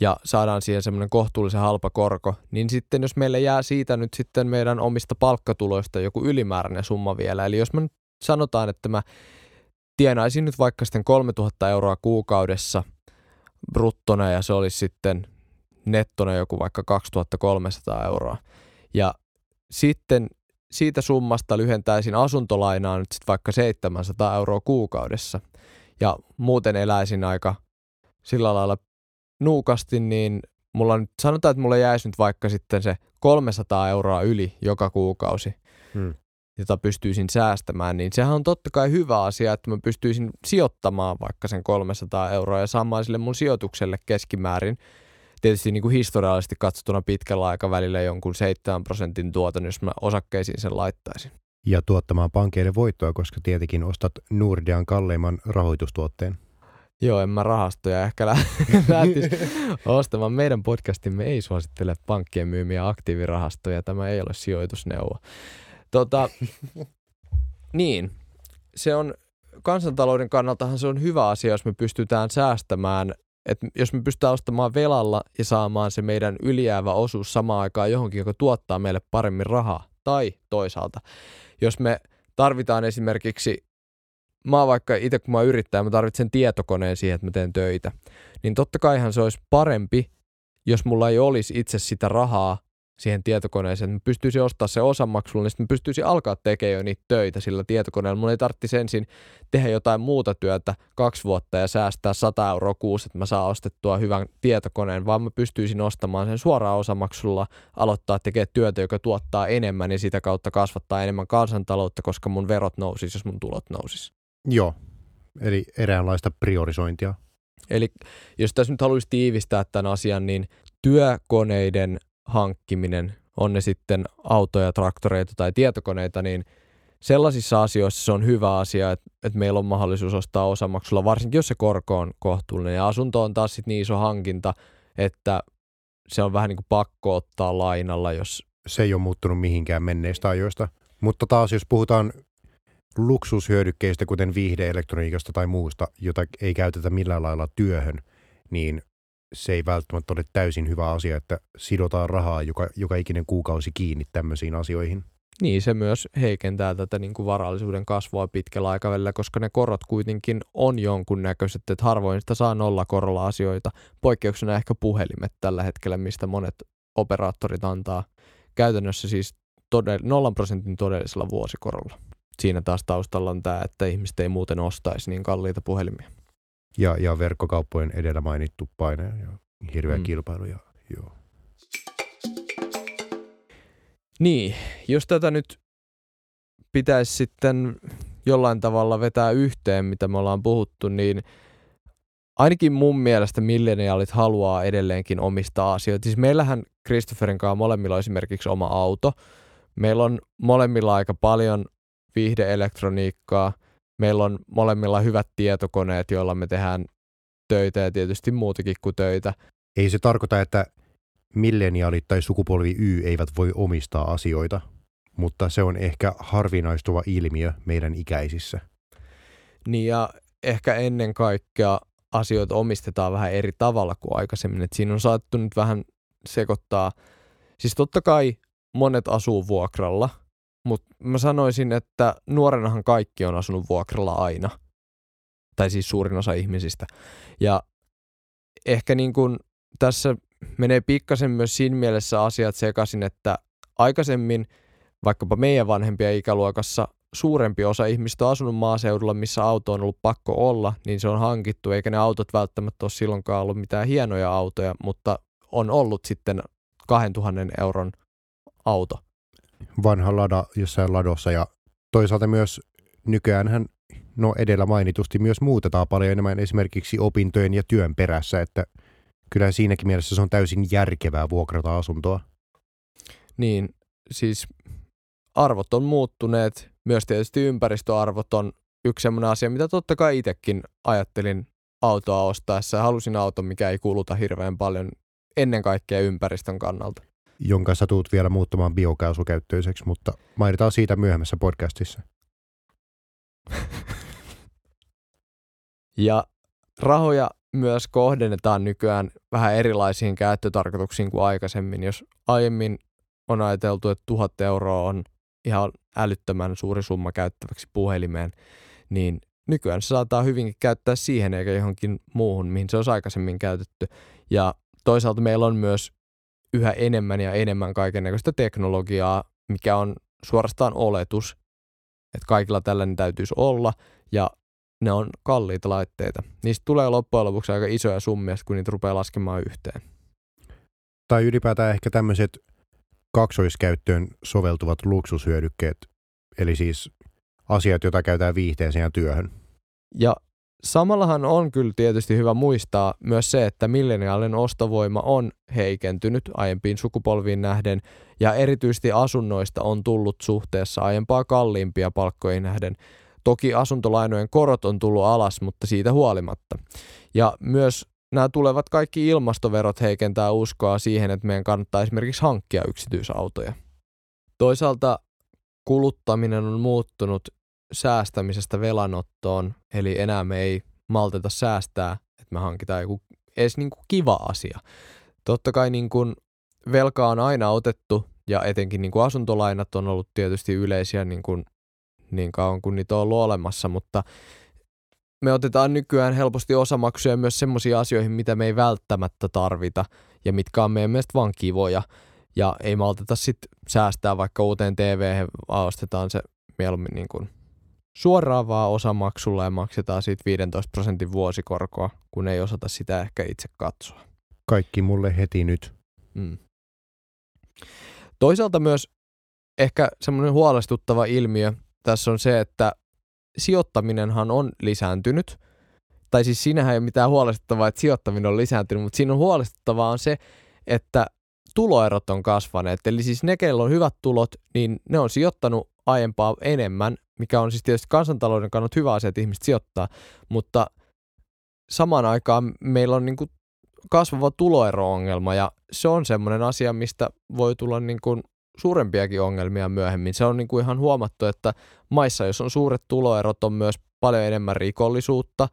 ja saadaan siihen semmoinen kohtuullisen halpa korko, niin sitten jos meille jää siitä nyt sitten meidän omista palkkatuloista joku ylimääräinen summa vielä, eli jos me nyt sanotaan, että mä tienaisin nyt vaikka sitten 3000 euroa kuukaudessa bruttona ja se olisi sitten nettona joku vaikka 2300 euroa. Ja sitten siitä summasta lyhentäisin asuntolainaa nyt sitten vaikka 700 euroa kuukaudessa – ja muuten eläisin aika sillä lailla nuukasti, niin mulla nyt, sanotaan, että mulla jäisi nyt vaikka sitten se 300 euroa yli joka kuukausi, hmm. jota pystyisin säästämään, niin sehän on totta kai hyvä asia, että mä pystyisin sijoittamaan vaikka sen 300 euroa ja saamaan sille mun sijoitukselle keskimäärin tietysti niin kuin historiallisesti katsottuna pitkällä aikavälillä jonkun 7 prosentin tuoton, jos mä osakkeisiin sen laittaisin ja tuottamaan pankeille voittoa, koska tietenkin ostat Nordean kalleimman rahoitustuotteen. Joo, en mä rahastoja ehkä [LAUGHS] lähtisi ostamaan. Meidän podcastimme ei suosittele pankkien myymiä aktiivirahastoja. Tämä ei ole sijoitusneuvo. Tota, [LAUGHS] niin, se on kansantalouden kannaltahan se on hyvä asia, jos me pystytään säästämään että jos me pystytään ostamaan velalla ja saamaan se meidän ylijäävä osuus samaan aikaan johonkin, joka tuottaa meille paremmin rahaa, tai toisaalta, jos me tarvitaan esimerkiksi, mä vaikka itse kun mä yrittäjä, mä tarvitsen tietokoneen siihen, että mä teen töitä, niin totta kaihan se olisi parempi, jos mulla ei olisi itse sitä rahaa siihen tietokoneeseen, että mä pystyisin ostamaan se osamaksulla, niin sitten mä pystyisin alkaa tekemään jo niitä töitä sillä tietokoneella. Mun ei tarvitsisi ensin tehdä jotain muuta työtä kaksi vuotta ja säästää 100 euroa kuusi, että mä saan ostettua hyvän tietokoneen, vaan mä pystyisin ostamaan sen suoraan osamaksulla, aloittaa tekemään työtä, joka tuottaa enemmän ja sitä kautta kasvattaa enemmän kansantaloutta, koska mun verot nousis, jos mun tulot nousis. Joo, eli eräänlaista priorisointia. Eli jos tässä nyt haluaisi tiivistää tämän asian, niin työkoneiden hankkiminen, on ne sitten autoja, traktoreita tai tietokoneita, niin sellaisissa asioissa se on hyvä asia, että, että meillä on mahdollisuus ostaa osamaksulla, varsinkin jos se korko on kohtuullinen. Ja asunto on taas sitten niin iso hankinta, että se on vähän niin kuin pakko ottaa lainalla, jos... Se ei ole muuttunut mihinkään menneistä ajoista. Mutta taas jos puhutaan luksushyödykkeistä, kuten viihdeelektroniikasta tai muusta, jota ei käytetä millään lailla työhön, niin se ei välttämättä ole täysin hyvä asia, että sidotaan rahaa joka, joka ikinen kuukausi kiinni tämmöisiin asioihin. Niin, se myös heikentää tätä niin kuin varallisuuden kasvua pitkällä aikavälillä, koska ne korot kuitenkin on jonkunnäköiset, että harvoin sitä saa nolla korolla asioita. Poikkeuksena ehkä puhelimet tällä hetkellä, mistä monet operaattorit antaa käytännössä siis todell- nollan prosentin todellisella vuosikorolla. Siinä taas taustalla on tämä, että ihmiset ei muuten ostaisi niin kalliita puhelimia. Ja, ja verkkokauppojen edellä mainittu paine ja hirveä mm. kilpailu. Ja, joo. Niin, jos tätä nyt pitäisi sitten jollain tavalla vetää yhteen, mitä me ollaan puhuttu, niin ainakin mun mielestä milleniaalit haluaa edelleenkin omistaa asioita. Siis meillähän Christopherin kanssa molemmilla on esimerkiksi oma auto. Meillä on molemmilla aika paljon viihdeelektroniikkaa. Meillä on molemmilla hyvät tietokoneet, joilla me tehdään töitä ja tietysti muutakin kuin töitä. Ei se tarkoita, että milleniaalit tai sukupolvi Y eivät voi omistaa asioita, mutta se on ehkä harvinaistuva ilmiö meidän ikäisissä. Niin ja ehkä ennen kaikkea asioita omistetaan vähän eri tavalla kuin aikaisemmin. Et siinä on saattu nyt vähän sekoittaa. Siis totta kai monet asuu vuokralla, mutta mä sanoisin, että nuorenahan kaikki on asunut vuokralla aina. Tai siis suurin osa ihmisistä. Ja ehkä niin kuin tässä menee pikkasen myös siinä mielessä asiat sekaisin, että aikaisemmin vaikkapa meidän vanhempien ikäluokassa suurempi osa ihmistä on asunut maaseudulla, missä auto on ollut pakko olla, niin se on hankittu, eikä ne autot välttämättä ole silloinkaan ollut mitään hienoja autoja, mutta on ollut sitten 2000 euron auto. Vanha lada jossain ladossa ja toisaalta myös nykyäänhän no edellä mainitusti myös muutetaan paljon enemmän esimerkiksi opintojen ja työn perässä, että kyllä siinäkin mielessä se on täysin järkevää vuokrata asuntoa. Niin, siis arvot on muuttuneet, myös tietysti ympäristöarvot on yksi sellainen asia, mitä totta kai itsekin ajattelin autoa ostaessa. Halusin auton, mikä ei kuluta hirveän paljon ennen kaikkea ympäristön kannalta. Jonka sä tuut vielä muuttamaan biokaasukäyttöiseksi, mutta mainitaan siitä myöhemmässä podcastissa. [LAUGHS] ja rahoja myös kohdennetaan nykyään vähän erilaisiin käyttötarkoituksiin kuin aikaisemmin. Jos aiemmin on ajateltu, että tuhat euroa on ihan älyttömän suuri summa käyttäväksi puhelimeen, niin nykyään se saattaa hyvinkin käyttää siihen eikä johonkin muuhun, mihin se olisi aikaisemmin käytetty. Ja toisaalta meillä on myös yhä enemmän ja enemmän kaikenlaista teknologiaa, mikä on suorastaan oletus, että kaikilla tällainen täytyisi olla, ja ne on kalliita laitteita. Niistä tulee loppujen lopuksi aika isoja summia, kun niitä rupeaa laskemaan yhteen. Tai ylipäätään ehkä tämmöiset kaksoiskäyttöön soveltuvat luksushyödykkeet, eli siis asiat, joita käytetään viihteeseen ja työhön. Ja samallahan on kyllä tietysti hyvä muistaa myös se, että milleniaalinen ostovoima on heikentynyt aiempiin sukupolviin nähden, ja erityisesti asunnoista on tullut suhteessa aiempaa kalliimpia palkkoihin nähden. Toki asuntolainojen korot on tullut alas, mutta siitä huolimatta. Ja myös nämä tulevat kaikki ilmastoverot heikentää uskoa siihen, että meidän kannattaa esimerkiksi hankkia yksityisautoja. Toisaalta kuluttaminen on muuttunut säästämisestä velanottoon, eli enää me ei malteta säästää, että me hankitaan joku edes niin kuin kiva asia. Totta kai niin kuin velkaa on aina otettu ja etenkin niin kuin asuntolainat on ollut tietysti yleisiä niin, kuin, niin kauan kuin niitä on ollut olemassa, mutta me otetaan nykyään helposti osamaksuja myös semmoisiin asioihin, mitä me ei välttämättä tarvita ja mitkä on meidän mielestä vaan kivoja. Ja ei malteta sitten säästää vaikka uuteen TV, ostetaan se mieluummin niin kuin suoraan vaan osamaksulla ja maksetaan siitä 15 prosentin vuosikorkoa, kun ei osata sitä ehkä itse katsoa. Kaikki mulle heti nyt. Mm. Toisaalta myös ehkä semmoinen huolestuttava ilmiö tässä on se, että sijoittaminenhan on lisääntynyt. Tai siis siinähän ei ole mitään huolestuttavaa, että sijoittaminen on lisääntynyt, mutta siinä on huolestuttavaa on se, että tuloerot on kasvaneet. Eli siis ne, kello on hyvät tulot, niin ne on sijoittanut aiempaa enemmän, mikä on siis tietysti kansantalouden kannalta hyvä asia, että ihmiset sijoittaa, mutta samaan aikaan meillä on niin kuin kasvava tuloero-ongelma ja se on semmoinen asia, mistä voi tulla niin kuin suurempiakin ongelmia myöhemmin. Se on niin kuin ihan huomattu, että maissa, jos on suuret tuloerot, on myös paljon enemmän rikollisuutta,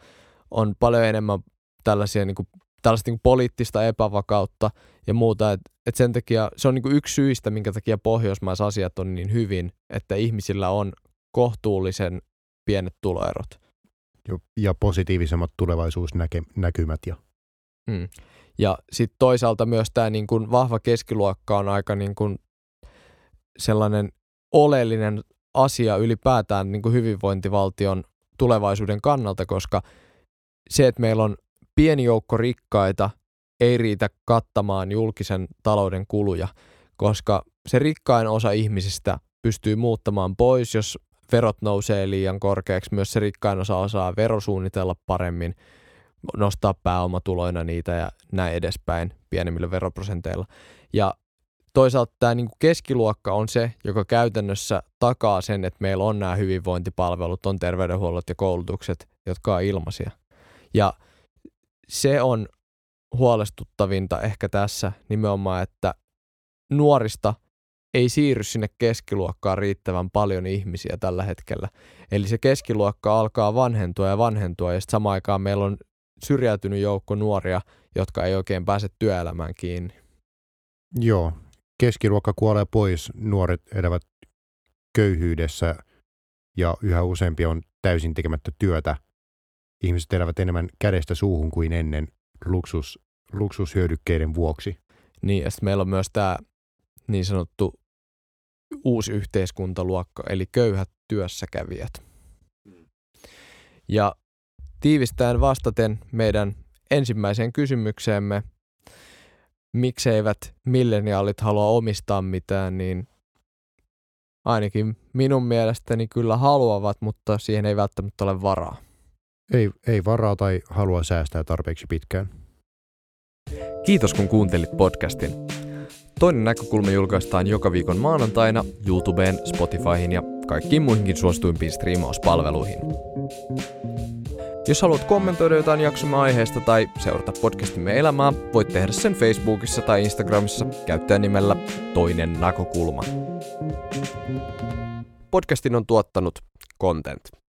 on paljon enemmän tällaisia niin kuin tällaista niin poliittista epävakautta ja muuta. Et, et sen takia se on niin yksi syistä, minkä takia pohjoismaisasiat asiat on niin hyvin, että ihmisillä on kohtuullisen pienet tuloerot. Ja positiivisemmat tulevaisuusnäkymät. Ja, hmm. ja sitten toisaalta myös tämä niin kuin vahva keskiluokka on aika niin kuin sellainen oleellinen asia ylipäätään niin kuin hyvinvointivaltion tulevaisuuden kannalta, koska se, että meillä on pieni joukko rikkaita, ei riitä kattamaan julkisen talouden kuluja, koska se rikkain osa ihmisistä pystyy muuttamaan pois, jos verot nousee liian korkeaksi. Myös se rikkain osa osaa verosuunnitella paremmin, nostaa pääomatuloina niitä ja näin edespäin pienemmillä veroprosenteilla. Ja toisaalta tämä niin keskiluokka on se, joka käytännössä takaa sen, että meillä on nämä hyvinvointipalvelut, on terveydenhuollot ja koulutukset, jotka on ilmaisia. Ja se on huolestuttavinta ehkä tässä nimenomaan, että nuorista ei siirry sinne keskiluokkaan riittävän paljon ihmisiä tällä hetkellä. Eli se keskiluokka alkaa vanhentua ja vanhentua ja sitten samaan aikaan meillä on syrjäytynyt joukko nuoria, jotka ei oikein pääse työelämään kiinni. Joo, keskiluokka kuolee pois, nuoret elävät köyhyydessä ja yhä useampi on täysin tekemättä työtä. Ihmiset elävät enemmän kädestä suuhun kuin ennen luksus, luksushyödykkeiden vuoksi. Niin, ja meillä on myös tämä niin sanottu uusi yhteiskuntaluokka, eli köyhät työssäkävijät. Ja tiivistäen vastaten meidän ensimmäiseen kysymykseemme, mikseivät milleniaalit halua omistaa mitään, niin ainakin minun mielestäni kyllä haluavat, mutta siihen ei välttämättä ole varaa. Ei, ei varaa tai halua säästää tarpeeksi pitkään. Kiitos kun kuuntelit podcastin. Toinen näkökulma julkaistaan joka viikon maanantaina YouTubeen, Spotifyhin ja kaikkiin muihinkin suosituimpiin striimauspalveluihin. Jos haluat kommentoida jotain jaksomme aiheesta tai seurata podcastimme elämää, voit tehdä sen Facebookissa tai Instagramissa nimellä Toinen näkökulma. Podcastin on tuottanut Content.